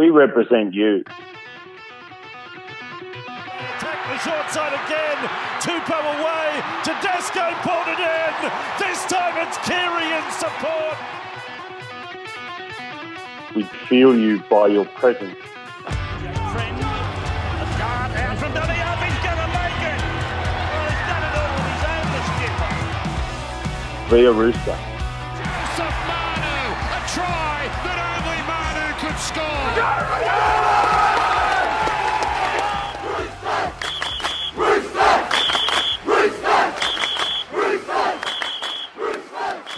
We represent you. Attack the short side again. Tupou away. Tedesco pulled it in. This time it's Keary in support. We feel you by your presence. Friend, a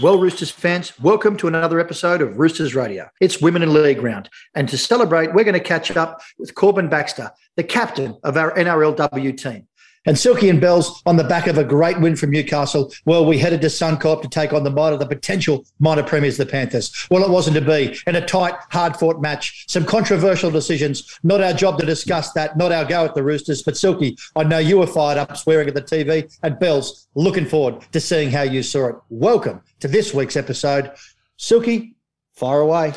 Well, Roosters fans, welcome to another episode of Roosters Radio. It's Women in League Round. And to celebrate, we're going to catch up with Corban Baxter, the captain of our NRLW team. And Silky and Bells on the back of a great win from Newcastle. Well, we headed to Suncorp to take on the minor, the potential minor premiers, the Panthers. Well, it wasn't to be. In a tight, hard fought match, some controversial decisions. Not our job to discuss that, not our go at the Roosters. But Silky, I know you were fired up swearing at the TV. And Bells, looking forward to seeing how you saw it. Welcome to this week's episode. Silky, fire away.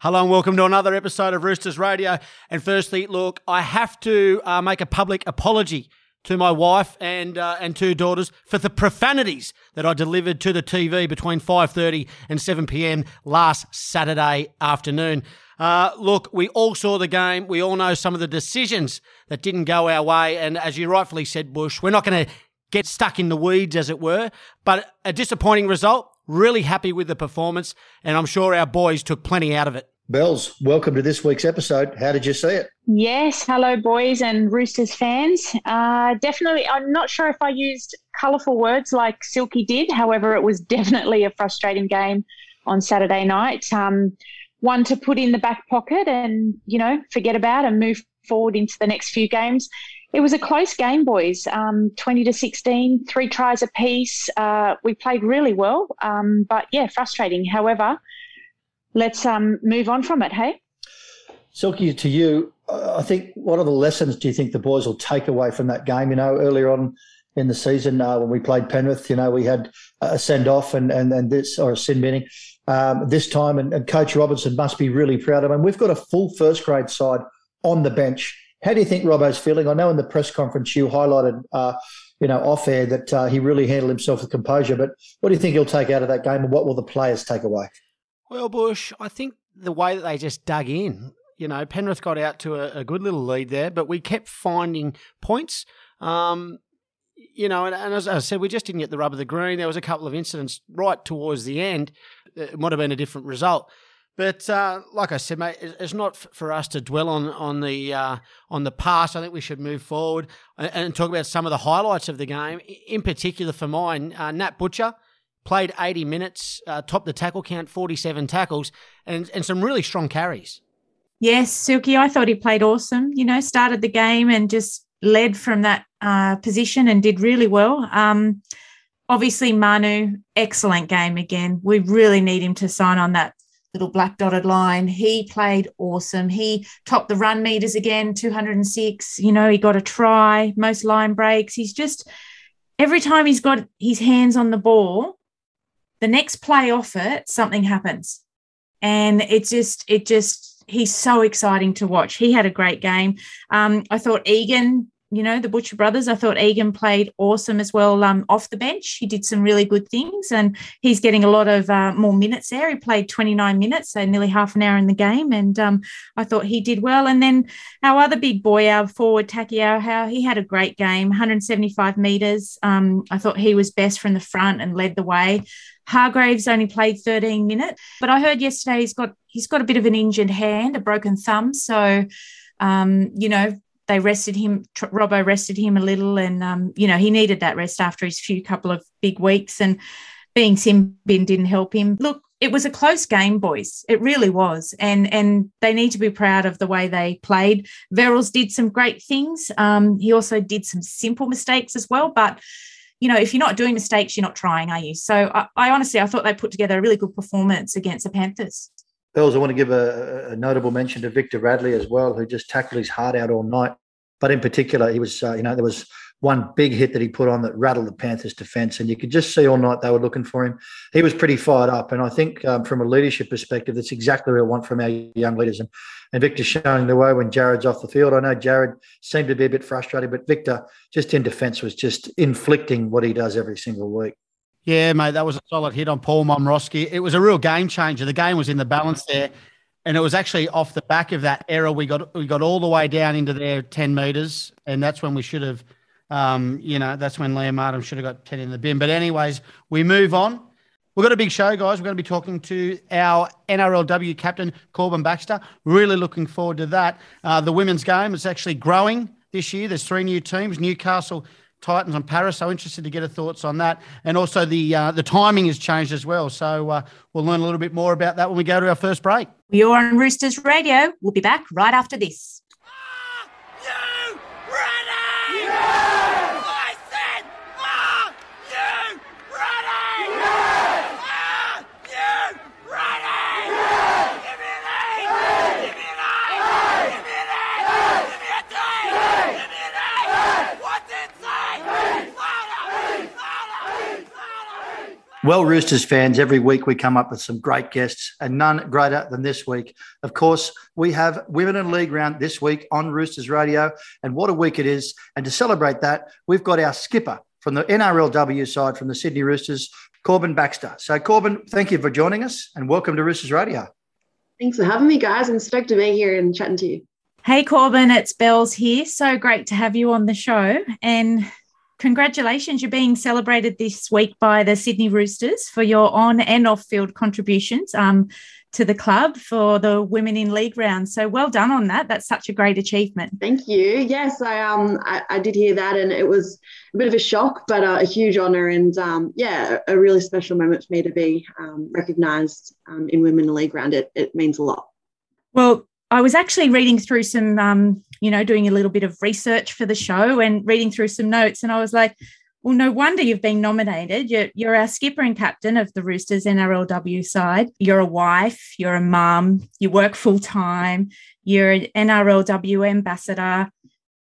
Hello and welcome to another episode of Roosters Radio. And firstly, look, I have to uh, make a public apology to my wife and uh, and two daughters for the profanities that I delivered to the TV between 5:30 and 7 p.m. last Saturday afternoon. Uh, look, we all saw the game. We all know some of the decisions that didn't go our way, and as you rightfully said, Bush, we're not going to get stuck in the weeds, as it were. But a disappointing result. Really happy with the performance, and I'm sure our boys took plenty out of it. Bells, welcome to this week's episode. How did you see it? Yes, hello, boys and Roosters fans. Uh, definitely, I'm not sure if I used colourful words like Silky did. However, it was definitely a frustrating game on Saturday night. Um, one to put in the back pocket and, you know, forget about and move forward into the next few games. It was a close game, boys. Um, 20 to 16, three tries apiece. Uh, we played really well, um, but yeah, frustrating. However, let's um, move on from it, hey? Silky, to you, I think what are the lessons do you think the boys will take away from that game? You know, earlier on in the season uh, when we played Penrith, you know, we had a send off and, and, and this, or a sin binning um, this time, and, and Coach Robinson must be really proud of him. We've got a full first grade side on the bench. How do you think Robbo's feeling? I know in the press conference you highlighted, uh, you know, off air that uh, he really handled himself with composure, but what do you think he'll take out of that game and what will the players take away? Well, Bush, I think the way that they just dug in, you know, Penrith got out to a, a good little lead there, but we kept finding points. Um, you know, and, and, as I said, we just didn't get the rub of the green. There was a couple of incidents right towards the end. It might have been a different result. But uh, like I said, mate, it's not for us to dwell on on the uh, on the past. I think we should move forward and, and, talk about some of the highlights of the game. In particular, for mine, uh, Nat Butcher played 80 minutes, uh, topped the tackle count, 47 tackles, and, and some really strong carries. Yes, Silky, I thought he played awesome. You know, started the game and just led from that uh, position and did really well. Um, obviously, Manu, excellent game again. We really need him to sign on that little black dotted line. He played awesome. He topped the run meters again, 206. You know, he got a try, most line breaks. He's just, every time he's got his hands on the ball, the next play off it, something happens. And it just, it just, he's so exciting to watch. He had a great game. Um, I thought Egan, you know, the Butcher brothers, I thought Egan played awesome as well um, off the bench. He did some really good things and he's getting a lot of uh, more minutes there. He played 29 minutes, so nearly half an hour in the game. And um, I thought he did well. And then our other big boy, our forward, Taukeiaho he had a great game, 175 metres. Um, I thought he was best from the front and led the way. Hargreaves only played 13 minutes, but I heard yesterday he's got he's got a bit of an injured hand, a broken thumb. So, um, you know, they rested him. Robbo rested him a little, and um, you know he needed that rest after his few couple of big weeks. And being sin bin didn't help him. Look, it was a close game, boys. It really was, and and they need to be proud of the way they played. Verrills did some great things. Um, he also did some simple mistakes as well, but you know, if you're not doing mistakes, you're not trying, are you? So I, I honestly, I thought they put together a really good performance against the Panthers. Bells, I want to give a, a, notable mention to Victor Radley as well, who just tackled his heart out all night. But in particular, he was, uh, you know, there was one big hit that he put on that rattled the Panthers' defence, and you could just see all night they were looking for him. He was pretty fired up, and I think um, from a leadership perspective, that's exactly what I want from our young leaders. And, and Victor showing the way when Jared's off the field. I know Jared seemed to be a bit frustrated, but Victor just in defence was just inflicting what he does every single week. Yeah, mate, that was a solid hit on Paul Momirovski. It was a real game changer. The game was in the balance there, and it was actually off the back of that error. We got we got all the way down into their ten meters, and that's when we should have – um, you know, that's when Liam Martin should have got 10 in the bin. But, anyways, we move on. We've got a big show, guys. We're going to be talking to our NRLW captain, Corban Baxter. Really looking forward to that. Uh, the women's game is actually growing this year. There's three new teams Newcastle, Titans, and Paris. So interested to get your thoughts on that. And also the uh, the timing has changed as well. So uh, we'll learn a little bit more about that when we go to our first break. You're on Roosters Radio. We'll be back right after this. Well, Roosters fans, every week we come up with some great guests, and none greater than this week. Of course, we have Women in League Round this week on Roosters Radio, and what a week it is. And to celebrate that, we've got our skipper from the NRLW side from the Sydney Roosters, Corban Baxter. So, Corban, thank you for joining us, and welcome to Roosters Radio. Thanks for having me, guys. I'm stoked to be here and chatting to you. Hey, Corban, it's Bells here. So great to have you on the show. And congratulations, you're being celebrated this week by the Sydney Roosters for your on and off field contributions um, to the club for the Women in League round. So well done on that. That's such a great achievement. Thank you. Yes, I um I, I did hear that, and it was a bit of a shock, but uh, a huge honour, and um, yeah, a really special moment for me to be um, recognised um, in Women in League round. It it means a lot. Well, I was actually reading through some, um, you know, doing a little bit of research for the show and reading through some notes, and I was like, well, no wonder you've been nominated. You're, you're our skipper and captain of the Roosters NRLW side. You're a wife, you're a mum, you work full time, you're an NRLW ambassador,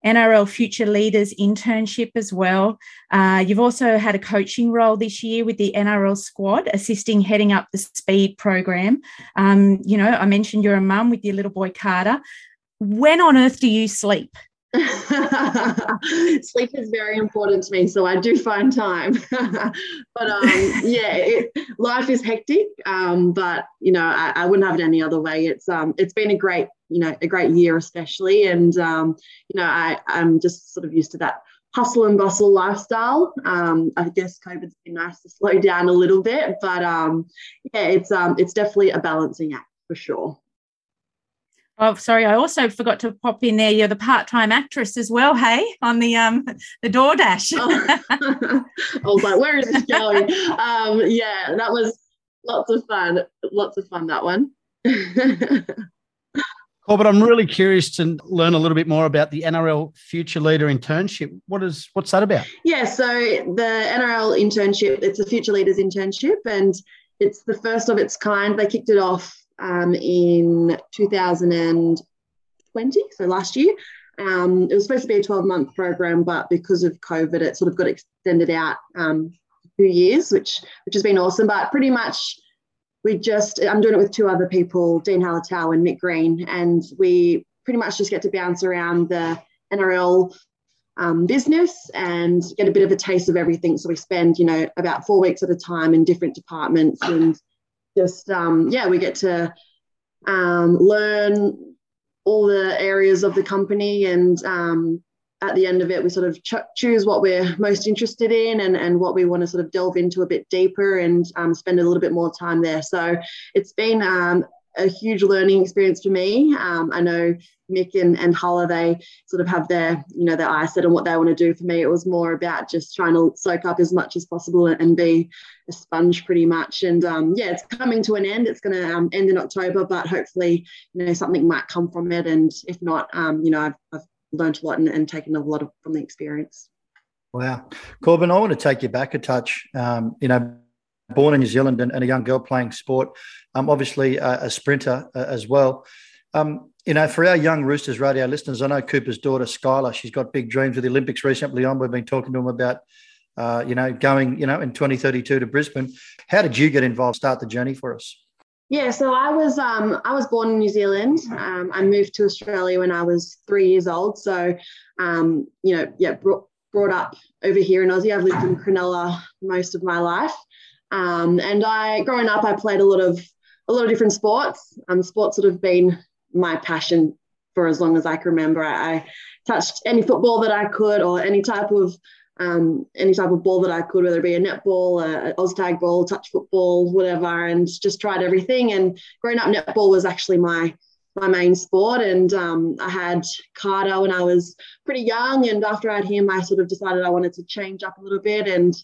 NRL Future Leaders internship as well. Uh, you've also had a coaching role this year with the NRL squad, assisting heading up the speed program. Um, you know, I mentioned you're a mum with your little boy Carter. When on earth do you sleep? Sleep is very important to me, so I do find time. but um, yeah, it, life is hectic. Um, but you know, I, I, wouldn't have it any other way. It's um, it's been a great, you know, a great year, especially, and um, you know, I I'm just sort of used to that hustle and bustle lifestyle. Um, I guess COVID's been nice to slow down a little bit, but um, yeah, it's um, it's definitely a balancing act for sure. Oh, sorry, I also forgot to pop in there. You're the part-time actress as well, hey, on the um the DoorDash. oh. I was like, where is this going? um, yeah, that was lots of fun. Lots of fun that one. Oh, but I'm really curious to learn a little bit more about the NRL Future Leader internship. What is what's that about? Yeah, so the NRL internship, it's a Future Leaders internship, and it's the first of its kind. They kicked it off um, in 2020, so last year. Um, it was supposed to be a 12 month program, but because of COVID, it sort of got extended out um, two years, which which has been awesome. But pretty much, we just I'm doing it with two other people, Dean Halatau and Mick Green, and we pretty much just get to bounce around the NRL um, business and get a bit of a taste of everything. So we spend, you know, about four weeks at a time in different departments and just um, yeah, we get to um, learn all the areas of the company, and um, at the end of it, we sort of ch- choose what we're most interested in and, and what we want to sort of delve into a bit deeper and um, spend a little bit more time there. So it's been um, a huge learning experience for me. Um, I know Mick and, and Hulla, they sort of have their, you know, their eye set on what they want to do. For me, it was more about just trying to soak up as much as possible and be a sponge pretty much. And um, yeah, it's coming to an end. It's going to um, end in October, but hopefully, you know, something might come from it. And if not, um, you know, I've, I've learned a lot and, and taken a lot of, from the experience. Wow. Corban, I want to take you back a touch. Um, you know, born in New Zealand and, and a young girl playing sport, um, obviously a, a sprinter uh, as well. Um, You know, for our young Roosters radio listeners, I know Cooper's daughter, Skylar, she's got big dreams with the Olympics recently on. We've been talking to him about, uh, you know, going, you know, in 2032 to Brisbane. How did you get involved, start the journey for us? Yeah, so I was um, I was born in New Zealand. Um, I moved to Australia when I was three years old. So, um, you know, yeah, brought, brought up over here in Aussie. I've lived in Cronulla most of my life, um, and I growing up I played a lot of a lot of different sports. Um, sports sort of been my passion for as long as I can remember. I, I touched any football that I could or any type of um, any type of ball that I could, whether it be a netball, a, a Oztag ball, touch football, whatever, and just tried everything. And growing up, netball was actually my my main sport. And um, I had Carter when I was pretty young, and after I had him, I sort of decided I wanted to change up a little bit. And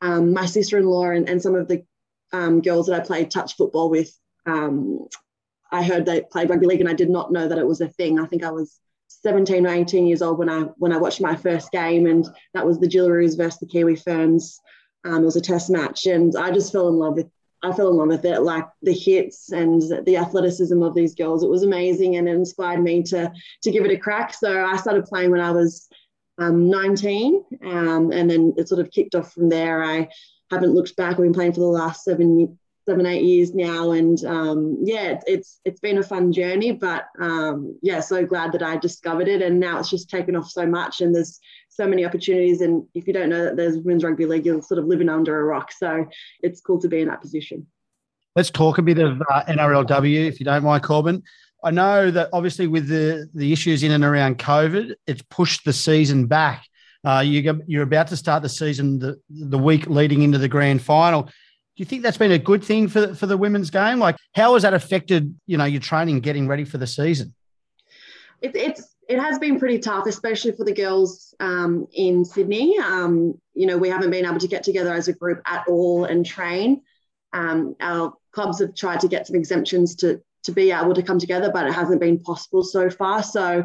um, my sister-in-law and, and some of the um, girls that I played touch football with, um, I heard they played rugby league, and I did not know that it was a thing. I think I was 17 or 18 years old when I when I watched my first game, and that was the Jillaroos versus the Kiwi Ferns. Um, it was a test match, and I just fell in love with I fell in love with it, like the hits and the athleticism of these girls. It was amazing, and it inspired me to to give it a crack. So I started playing when I was um, 19, um, and then it sort of kicked off from there. I haven't looked back. I've been playing for the last seven seven eight years now and um, yeah it's it's been a fun journey but um, yeah so glad that i discovered it and now it's just taken off so much and there's so many opportunities and if you don't know that there's women's rugby league you're sort of living under a rock so it's cool to be in that position let's talk a bit of uh, nrlw if you don't mind corban i know that obviously with the the issues in and around covid it's pushed the season back uh, you, you're about to start the season the, the week leading into the grand final do you think that's been a good thing for for the women's game? Like, how has that affected you know your training, getting ready for the season? It, it's it has been pretty tough, especially for the girls um, in Sydney. Um, you know, we haven't been able to get together as a group at all and train. Um, our clubs have tried to get some exemptions to to be able to come together, but it hasn't been possible so far. So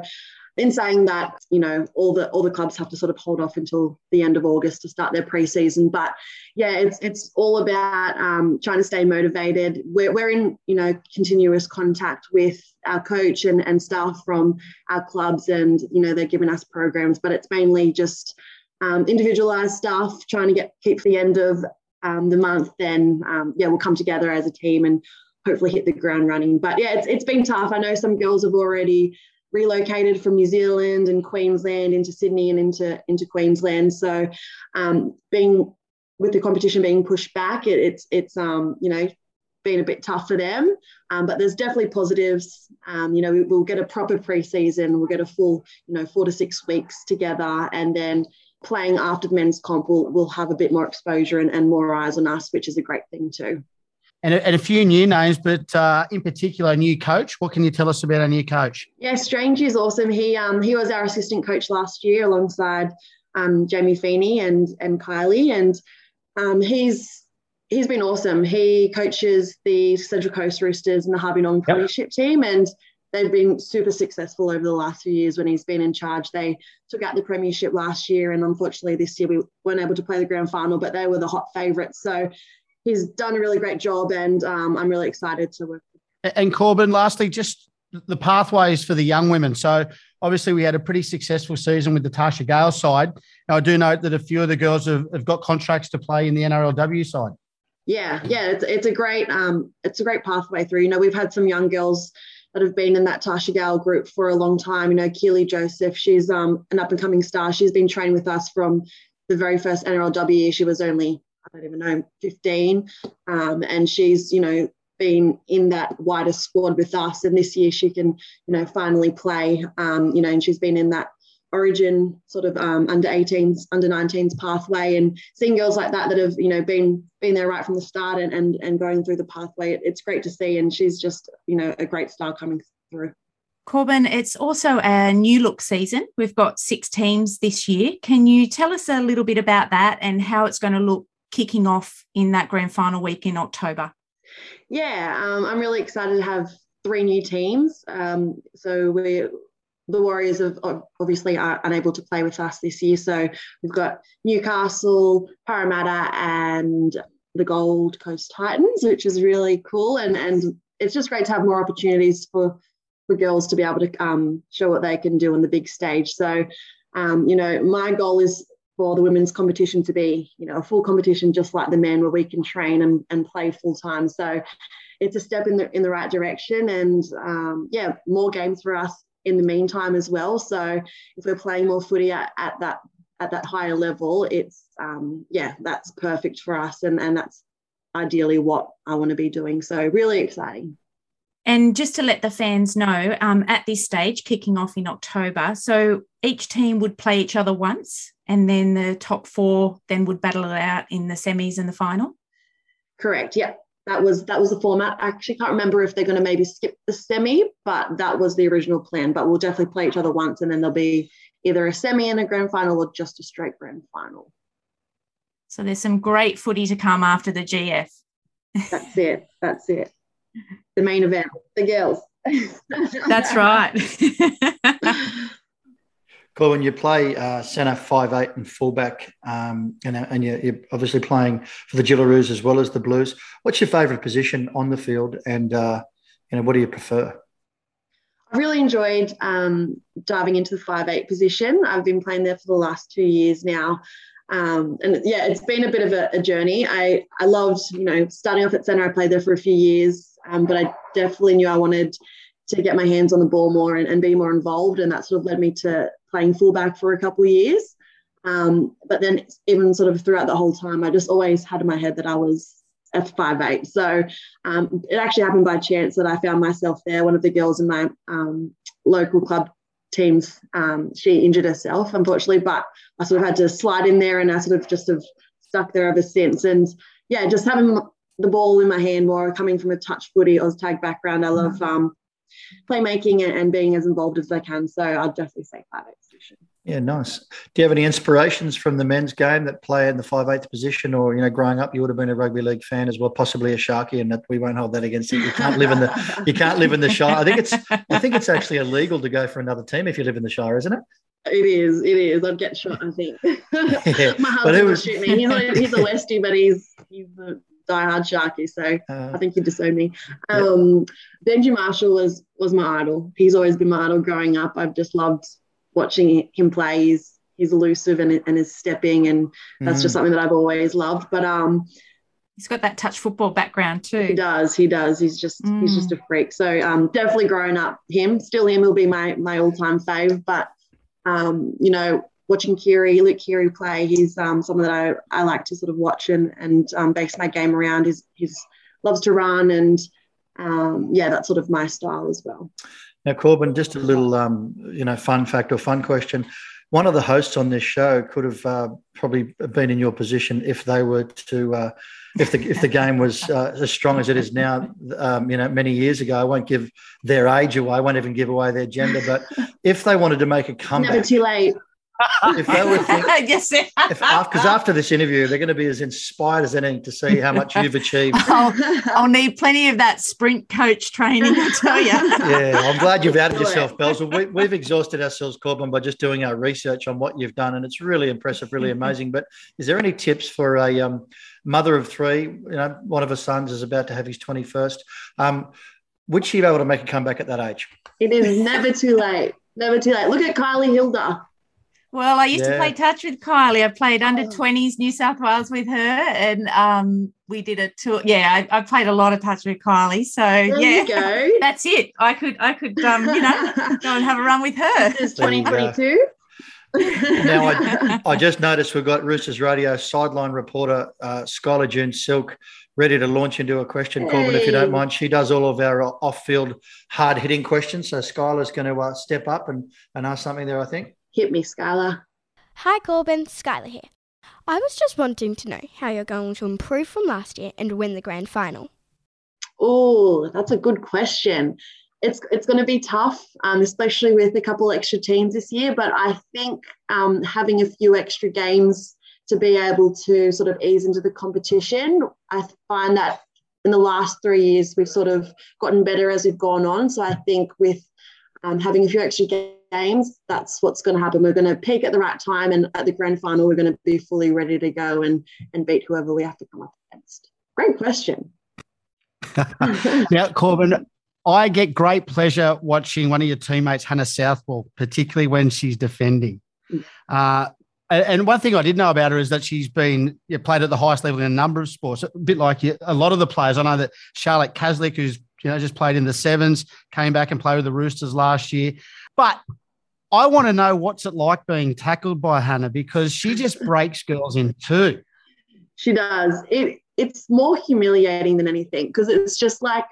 in saying that, you know, all the all the clubs have to sort of hold off until the end of August to start their preseason. But yeah, it's it's all about um, trying to stay motivated. We're, we're in you know continuous contact with our coach and, and staff from our clubs, and you know they're giving us programs, but it's mainly just um, individualized stuff, trying to get keep the end of um, the month. Then um, yeah, we'll come together as a team and hopefully hit the ground running. But yeah, it's it's been tough. I know some girls have already relocated from New Zealand and Queensland into Sydney and into into Queensland. So, um, being with the competition being pushed back, it, it's it's um, you know been a bit tough for them. Um, but there's definitely positives. Um, you know, we, will get a proper preseason. We'll get a full you know four to six weeks together, and then playing after the men's comp, we'll, we'll have a bit more exposure and, and more eyes on us, which is a great thing too and a, and a few new names, but uh, in particular, a new coach. What can you tell us about our new coach? Yeah, Strange is awesome. He um, he was our assistant coach last year alongside um, Jamie Feeney and and Kylie, and um, he's he's been awesome. He coaches the Central Coast Roosters and the Harvey Premiership yep. team, and they've been super successful over the last few years when he's been in charge. They took out the premiership last year, and unfortunately this year we weren't able to play the grand final, but they were the hot favourites. So he's done a really great job, and um, I'm really excited to work. And Corban, lastly, just the pathways for the young women. So obviously, we had a pretty successful season with the Tasha Gale side. Now, I do note that a few of the girls have, have got contracts to play in the NRLW side. Yeah, yeah, it's, it's a great um, it's a great pathway through. You know, we've had some young girls that have been in that Tasha Gale group for a long time. You know, Keely Joseph, she's um, an up and coming star. She's been training with us from the very first NRLW. She was only I don't even know, 15. Um, and she's, you know, been in that wider squad with us. And this year she can, you know, finally play, um, you know, and she's been in that origin sort of um, under 18s, under 19s pathway and seeing girls like that that have, you know, been been there right from the start and and, and going through the pathway. It, it's great to see. And she's just, you know, a great star coming through. Corban, it's also a new look season. We've got six teams this year. Can you tell us a little bit about that and how it's going to look kicking off in that grand final week in October? Yeah, um, I'm really excited to have three new teams. Um, so we the Warriors have obviously are unable to play with us this year. So we've got Newcastle, Parramatta, and the Gold Coast Titans, which is really cool. And and it's just great to have more opportunities for for girls to be able to um, show what they can do on the big stage. So, um, you know, my goal is for the women's competition to be, you know, a full competition just like the men, where we can train and, and play full time. So, it's a step in the in the right direction, and um, yeah, more games for us in the meantime as well. So, if we're playing more footy at, at that at that higher level, it's um, yeah, that's perfect for us, and and that's ideally what I want to be doing. So, really exciting. And just to let the fans know, um, at this stage, kicking off in October, so each team would play each other once, and then the top four then would battle it out in the semis and the final. Correct. Yeah, that was that was the format. I actually can't remember if they're going to maybe skip the semi, but that was the original plan. But we'll definitely play each other once, and then there'll be either a semi and a grand final or just a straight grand final. So there's some great footy to come after the GF. That's it. That's it the main event, the girls. That's right. Corban, you play uh, centre, five eight, and fullback, um, and, and you're, you're, obviously playing for the Jillaroos as well as the Blues. What's your favourite position on the field, and uh, you know what do you prefer? I really enjoyed um, diving into the five eight position. I've been playing there for the last two years now. Um, and yeah, it's been a bit of a, a, journey. I, I loved, you know, starting off at centre. I played there for a few years, um, but I definitely knew I wanted to get my hands on the ball more and, and, be more involved. And that sort of led me to playing fullback for a couple of years. Um, but then even sort of throughout the whole time, I just always had in my head that I was F five eight. So um, it actually happened by chance that I found myself there. One of the girls in my um, local club teams, um, she injured herself, unfortunately, but I sort of had to slide in there, and I sort of just have stuck there ever since. And yeah, just having the ball in my hand more, coming from a touch footy or tag background. I love mm-hmm. um, playmaking and, and, being as involved as I can. So I'd definitely say five eight position. Yeah, nice. Do you have any inspirations from the men's game that play in the five five eighth position, or you know, growing up, you would have been a rugby league fan as well, possibly a Sharky, and that we won't hold that against you. You can't live in the you can't live in the Shire. I think it's I think it's actually illegal to go for another team if you live in the Shire, isn't it? It is. It is. I'd get shot. I think. Yeah, My husband would shoot me. He's a, he's a Westie, but he's he's a diehard Sharky, so uh, I think you'd disown me. Um, yeah. Benji Marshall was was my idol. He's always been my idol growing up. I've just loved watching him play. He's he's elusive and, and is stepping, and that's mm. just something that I've always loved. But um, he's got that touch football background too. He does. He does. He's just mm. he's just a freak. So um, definitely growing up, him still him will be my my all time fave. But um, you know, watching Keary, Luke Keary play, he's um, someone that I, I like to sort of watch and and um, base my game around. He's he's loves to run and um, yeah, that's sort of my style as well. Now, Corban, just a little, um, you know, fun fact or fun question. One of the hosts on this show could have uh, probably been in your position if they were to, uh, if the if the game was uh, as strong as it is now. Um, you know, many years ago, I won't give their age away. I won't even give away their gender. But if they wanted to make a comeback, never too late if they were yes, because after, after, this interview, they're going to be as inspired as anything to see how much you've achieved. I'll, I'll need plenty of that sprint coach training, I tell you. yeah, I'm glad you've outed yourself, Bells. We, we've exhausted ourselves, Corban, by just doing our research on what you've done, and it's really impressive, really amazing. But is there any tips for a um, mother of three? You know, one of her sons is about to have his 21st. Um, would she be able to make a comeback at that age? It is never too late. Never too late. Look at Kylie Hilder. Well, I used yeah. to play touch with Kylie. I played under 20s New South Wales with her, and um, we did a tour. Yeah, I, I, played a lot of touch with Kylie. So there yeah, that's it. I could, I could, um, you know, go and have a run with her. This is 2022. now, I, I, just noticed we've got Roosters Radio sideline reporter uh, Skylar June Silk ready to launch into a question, hey. Corban, if you don't mind. She does all of our off field hard hitting questions. So Skylar's going to uh, step up and, and ask something there, I think. Hit me, Skylar. Hi, Corban. Skylar here. I was just wanting to know how you're going to improve from last year and win the grand final. Oh, that's a good question. It's it's going to be tough, um, especially with a couple extra teams this year. But I think um, having a few extra games to be able to sort of ease into the competition, I find that in the last three years we've sort of gotten better as we've gone on. So I think with um, having a few extra games, that's what's going to happen. We're going to peak at the right time, and at the grand final, we're going to be fully ready to go and and beat whoever we have to come up against. Great question. now, Corban, I get great pleasure watching one of your teammates, Hannah Southwell, particularly when she's defending. Uh, and one thing I did know about her is that she's been you know, played at the highest level in a number of sports, a bit like you, a lot of the players. I know that Charlotte Caslick, who's you know just played in the sevens, came back and played with the Roosters last year. But I want to know what's it like being tackled by Hannah because she just breaks girls in two. She does. It it's more humiliating than anything because it's just like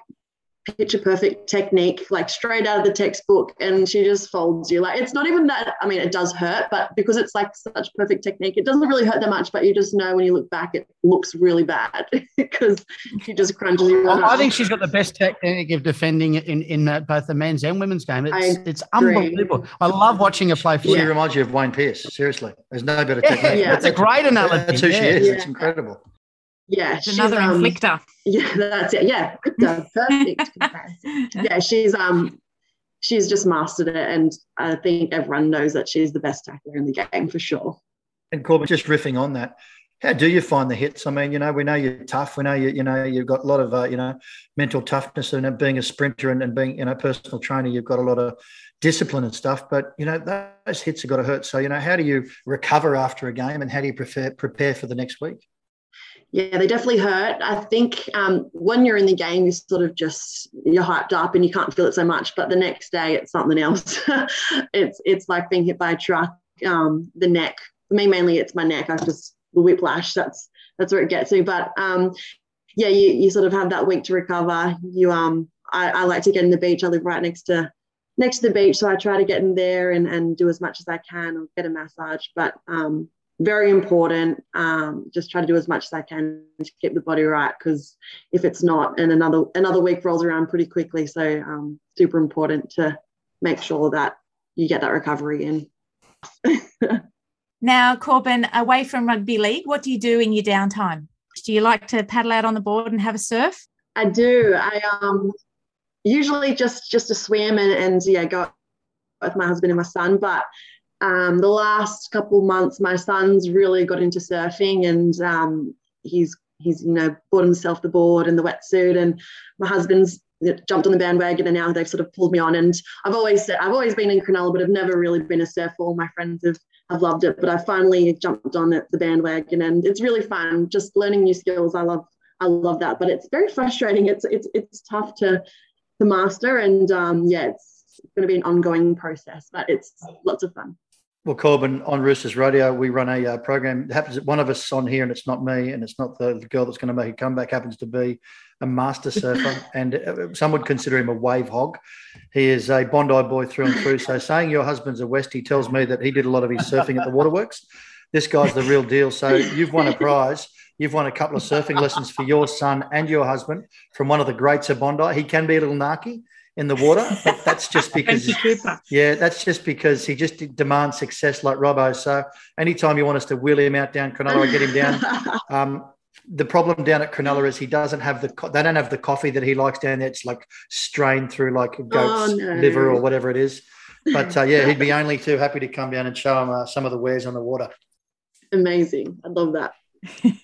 picture perfect technique, like straight out of the textbook, and she just folds you. Like it's not even that. I mean, it does hurt, but because it's like such perfect technique, it doesn't really hurt that much. But you just know when you look back, it looks really bad because she just crunches you. I think she's got the best technique of defending in in uh, both the men's and women's game. It's it's unbelievable. I love watching her play. She yeah. reminds you of Wayne Pearce. Seriously, there's no better technique. Yeah, it's a great analogy. That's who she is. Yeah. It's incredible. Yeah, she's another um, inflictor. Yeah, that's it. Yeah, perfect yeah, she's um, she's just mastered it, and I think everyone knows that she's the best tackler in the game for sure. And Corban, just riffing on that, how do you find the hits? I mean, you know, we know you're tough. We know you, you know, you've got a lot of, uh, you know, mental toughness and being a sprinter and, and being, you know, personal trainer. You've got a lot of discipline and stuff. But you know, those hits have got to hurt. So, you know, how do you recover after a game, and how do you prepare prepare for the next week? Yeah, they definitely hurt. I think um, when you're in the game, you sort of just you're hyped up and you can't feel it so much. But the next day, it's something else. it's it's like being hit by a truck. Um, the neck. For me, mainly, it's my neck. I've just the whiplash. That's that's where it gets me. But um, yeah, you you sort of have that week to recover. You um, I, I like to get in the beach. I live right next to next to the beach, so I try to get in there and and do as much as I can or get a massage. But um, very important. Um, just try to do as much as I can to keep the body right because if it's not, and another another week rolls around pretty quickly. So um, super important to make sure that you get that recovery in. now, Corban, away from rugby league, what do you do in your downtime? Do you like to paddle out on the board and have a surf? I do. I um usually just just a swim and, and yeah go with my husband and my son, but um, the last couple months, my son's really got into surfing, and um, he's he's you know bought himself the board and the wetsuit, and my husband's jumped on the bandwagon, and now they've sort of pulled me on. And I've always said I've always been in Cronulla, but I've never really been a surfer. All my friends have have loved it, but I finally jumped on the bandwagon, and it's really fun. Just learning new skills. I love I love that, but it's very frustrating. It's it's it's tough to to master, and um, yeah, it's going to be an ongoing process, but it's lots of fun. Well, Corban, on Roosters Radio, we run a uh, program. It happens that one of us on here, and it's not me, and it's not the, the girl that's going to make a comeback. Happens to be a master surfer, and uh, some would consider him a wave hog. He is a Bondi boy through and through. So, saying your husband's a Westie tells me that he did a lot of his surfing at the waterworks. This guy's the real deal. So, you've won a prize. You've won a couple of surfing lessons for your son and your husband from one of the greats of Bondi. He can be a little narky in the water. But that's just because, yeah, that's just because he just demands success like Robbo. So anytime you want us to wheel him out down Cronulla get him down, um, the problem down at Cronulla is he doesn't have the they don't have the coffee that he likes down there. It's like strained through like a goat's oh, no. liver or whatever it is. But uh, yeah, he'd be only too happy to come down and show him uh, some of the wares on the water. Amazing, I'd love that.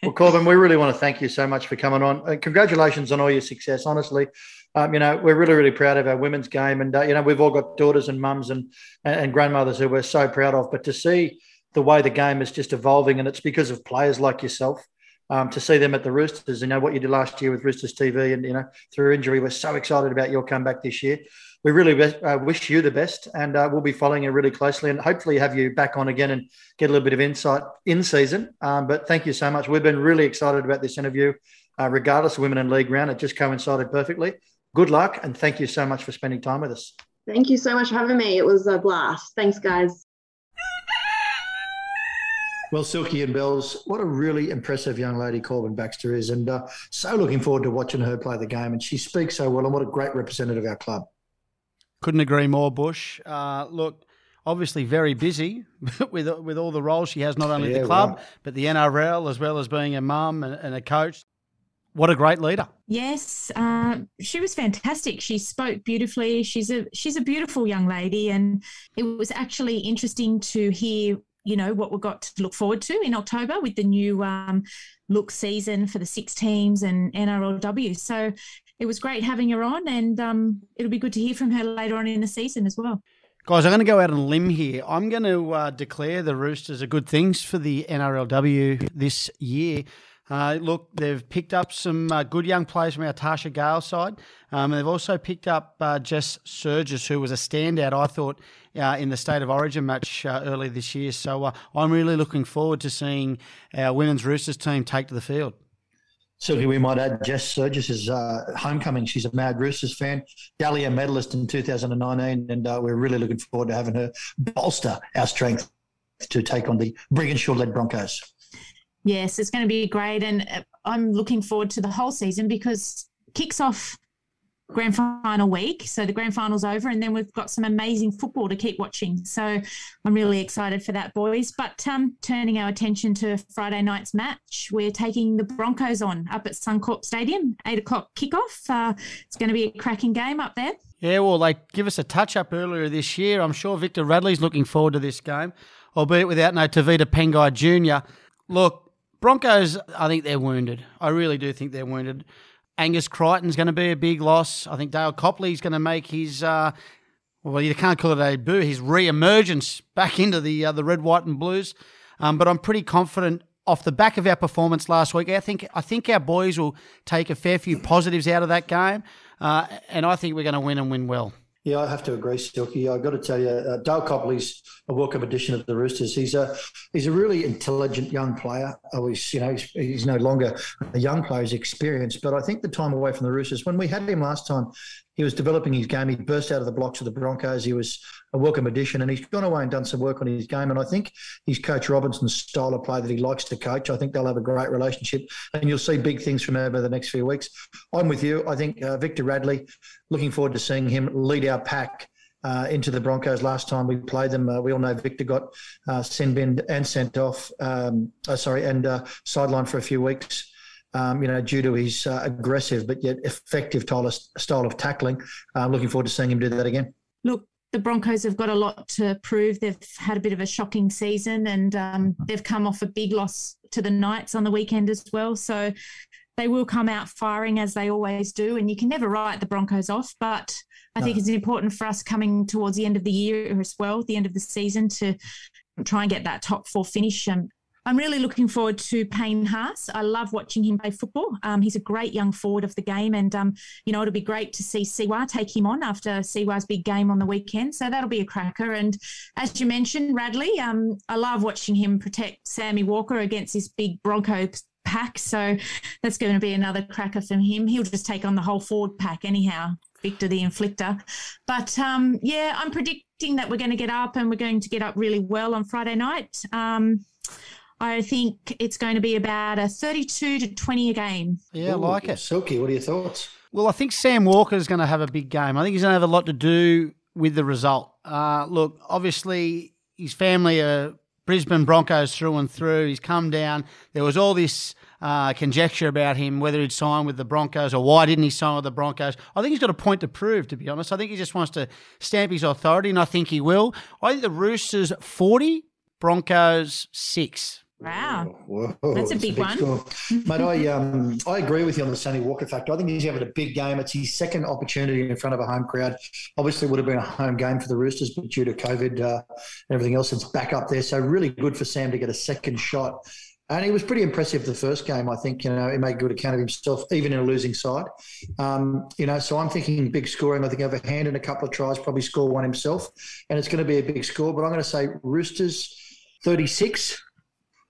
well, Corban, we really want to thank you so much for coming on. Uh, congratulations on all your success. Honestly, um, you know, we're really, really proud of our women's game. And, uh, you know, we've all got daughters and mums and, and grandmothers who we're so proud of. But to see the way the game is just evolving, and it's because of players like yourself. Um, to see them at the Roosters, you know what you did last year with Roosters TV, and you know through injury, we're so excited about your comeback this year. We really uh, wish you the best, and uh, we'll be following you really closely, and hopefully have you back on again and get a little bit of insight in season. Um, but thank you so much. We've been really excited about this interview, uh, regardless of women in league round. It just coincided perfectly good luck and thank you so much for spending time with us. Thank you so much for having me. It was a blast. Thanks, guys. Well, Silky and Bells, what a really impressive young lady Corban Baxter is, and uh, so looking forward to watching her play the game. And she speaks so well, and what a great representative of our club. Couldn't agree more, Bush. Uh, look, obviously very busy with with all the roles she has, not only yeah, the club right. but the NRL, as well as being a mum and, and a coach. What a great leader! Yes, uh, she was fantastic. She spoke beautifully. She's a she's a beautiful young lady, and it was actually interesting to hear you know what we've got to look forward to in October with the new um, look season for the six teams and NRLW. So it was great having her on, and um, it'll be good to hear from her later on in the season as well. Guys, I'm going to go out on a limb here. I'm going to uh, declare the Roosters are good things for the NRLW this year. Uh, look, they've picked up some uh, good young players from our Tasha Gale side. Um, and they've also picked up uh, Jess Sergis, who was a standout, I thought, uh, in the State of Origin match uh, earlier this year. So uh, I'm really looking forward to seeing our women's Roosters team take to the field. Certainly, we might add Jess Sergis's uh, homecoming. She's a mad Roosters fan, Dally medalist in 2019, and we're really looking forward to having her bolster our strength to take on the Brigginshaw-led Broncos. Yes, it's going to be great, and uh, I'm looking forward to the whole season because kicks off grand final week. So the grand final's over, and then we've got some amazing football to keep watching. So I'm really excited for that, boys. But um, turning our attention to Friday night's match, we're taking the Broncos on up at Suncorp Stadium, eight o'clock kickoff. Uh, it's going to be a cracking game up there. Yeah, well, they give us a touch up earlier this year. I'm sure Victor Radley's looking forward to this game, albeit without no Tevita Pangai Jr. Look, Broncos, I think they're wounded. I really do think they're wounded. Angus Crichton's going to be a big loss. I think Dale Copley's going to make his, uh, well, you can't call it a debut, his re-emergence back into the uh, the red, white, and blues. Um, but I'm pretty confident off the back of our performance last week. I think I think our boys will take a fair few positives out of that game, uh, and I think we're going to win and win well. Yeah, I have to agree, Silky. I've got to tell you, uh, Dale Copley's a welcome addition of the Roosters. He's a he's a really intelligent young player. Oh, he's you know he's, he's, no longer a young player; he's experienced. But I think the time away from the Roosters, when we had him last time, he was developing his game. He burst out of the blocks of the Broncos. He was a welcome addition, and he's gone away and done some work on his game. And I think his coach Robinson's style of play that he likes to coach. I think they'll have a great relationship, and you'll see big things from him over the next few weeks. I'm with you. I think uh, Victor Radley. Looking forward to seeing him lead our pack. Uh, into the Broncos last time we played them. Uh, we all know Victor got uh, sent bin and sent off. Um, oh, sorry, and uh, sidelined for a few weeks um, you know, due to his uh, aggressive but yet effective style of tackling. I'm looking forward to seeing him do that again. Look, the Broncos have got a lot to prove. They've had a bit of a shocking season and um, they've come off a big loss to the Knights on the weekend as well. So they will come out firing as they always do. And you can never write the Broncos off, but I no. think it's important for us coming towards the end of the year as well, the end of the season, to try and get that top four finish. Um, I'm really looking forward to Payne Haas. I love watching him play football. Um, he's a great young forward of the game, and um, you know it'll be great to see Siwa take him on after Siwa's big game on the weekend. So that'll be a cracker. And as you mentioned, Radley, um, I love watching him protect Sammy Walker against this big Bronco pack. So that's going to be another cracker from him. He'll just take on the whole forward pack anyhow. Victor the Inflictor. But um, yeah, I'm predicting that we're going to get up and we're going to get up really well on Friday night. I think it's going to be about a 32 to 20 a game. Yeah, I like it. Silky, what are your thoughts? Well, I think Sam Walker is going to have a big game. I think he's going to have a lot to do with the result. Uh, look, obviously, his family are Brisbane Broncos through and through. He's come down. There was all this uh, conjecture about him, whether he'd sign with the Broncos or why didn't he sign with the Broncos. I think he's got a point to prove, to be honest. I think he just wants to stamp his authority, and I think he will. I think the Roosters 40, Broncos 6. Wow, Whoa, that's a big, a big one. Mate, I um I agree with you on the Sammy Walker factor. I think he's having a big game. It's his second opportunity in front of a home crowd. Obviously, would have been a home game for the Roosters, but due to COVID uh, and everything else, it's back up there. So really good for Sam to get a second shot. And he was pretty impressive the first game. I think you know he made good account of himself, even in a losing side. Um, you know, so I'm thinking big scoring. I think over hand and a couple of tries, probably score one himself, and it's going to be a big score. But I'm going to say Roosters 36,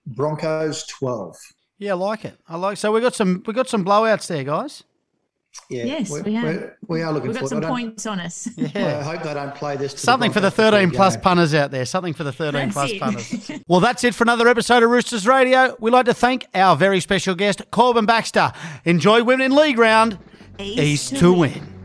Broncos 12. Yeah, I like it. I like. So we got some we got some blowouts there, guys. Yeah, yes, we, we, have. we are looking. We've got some points on us. Yeah. I hope they don't play this. Something the for the thirteen plus punters out there. Something for the thirteen that's plus it. punters. well, that's it for another episode of Roosters Radio. We'd like to thank our very special guest, Corban Baxter. Enjoy Women in League Round. East, East to, to win. win. To win,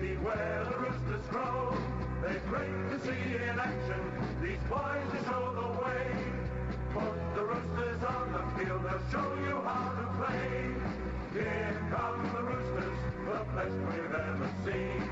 be where the roosters crow. They're great to see in action. These boys to show the way. Put the roosters on the field. They'll show you how to play. Here come the roosters, the best we've ever seen.